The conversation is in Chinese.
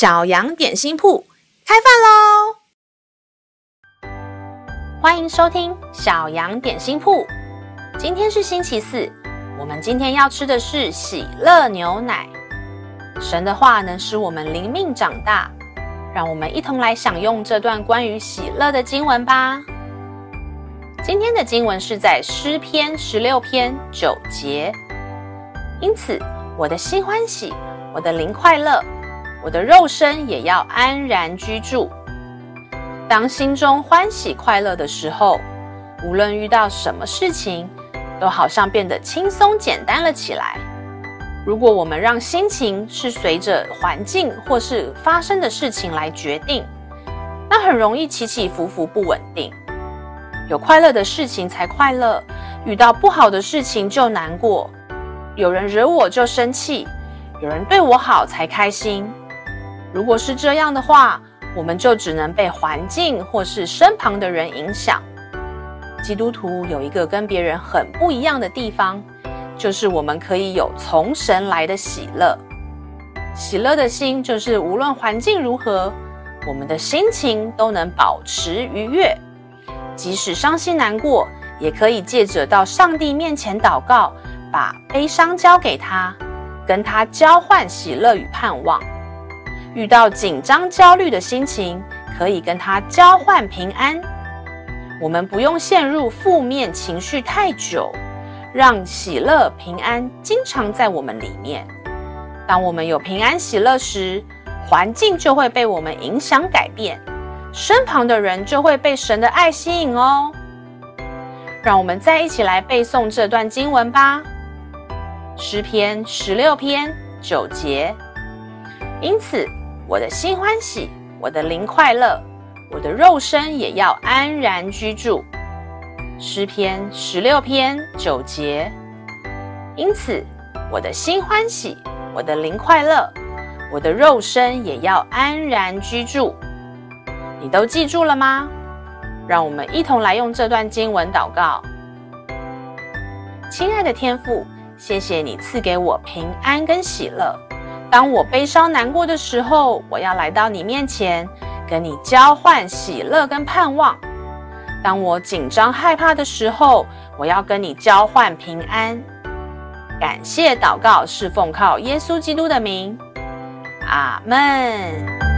小羊点心铺开饭喽！欢迎收听小羊点心铺。今天是星期四，我们今天要吃的是喜乐牛奶。神的话能使我们灵命长大，让我们一同来享用这段关于喜乐的经文吧。今天的经文是在诗篇十六篇九节，因此我的心欢喜，我的灵快乐。我的肉身也要安然居住。当心中欢喜快乐的时候，无论遇到什么事情，都好像变得轻松简单了起来。如果我们让心情是随着环境或是发生的事情来决定，那很容易起起伏伏不稳定。有快乐的事情才快乐，遇到不好的事情就难过。有人惹我就生气，有人对我好才开心。如果是这样的话，我们就只能被环境或是身旁的人影响。基督徒有一个跟别人很不一样的地方，就是我们可以有从神来的喜乐。喜乐的心就是无论环境如何，我们的心情都能保持愉悦。即使伤心难过，也可以借着到上帝面前祷告，把悲伤交给他，跟他交换喜乐与盼望。遇到紧张、焦虑的心情，可以跟他交换平安。我们不用陷入负面情绪太久，让喜乐、平安经常在我们里面。当我们有平安、喜乐时，环境就会被我们影响改变，身旁的人就会被神的爱吸引哦。让我们再一起来背诵这段经文吧，《诗篇》十六篇九节。因此。我的心欢喜，我的灵快乐，我的肉身也要安然居住。诗篇十六篇九节。因此，我的心欢喜，我的灵快乐，我的肉身也要安然居住。你都记住了吗？让我们一同来用这段经文祷告。亲爱的天父，谢谢你赐给我平安跟喜乐。当我悲伤难过的时候，我要来到你面前，跟你交换喜乐跟盼望；当我紧张害怕的时候，我要跟你交换平安。感谢祷告，是奉靠耶稣基督的名，阿门。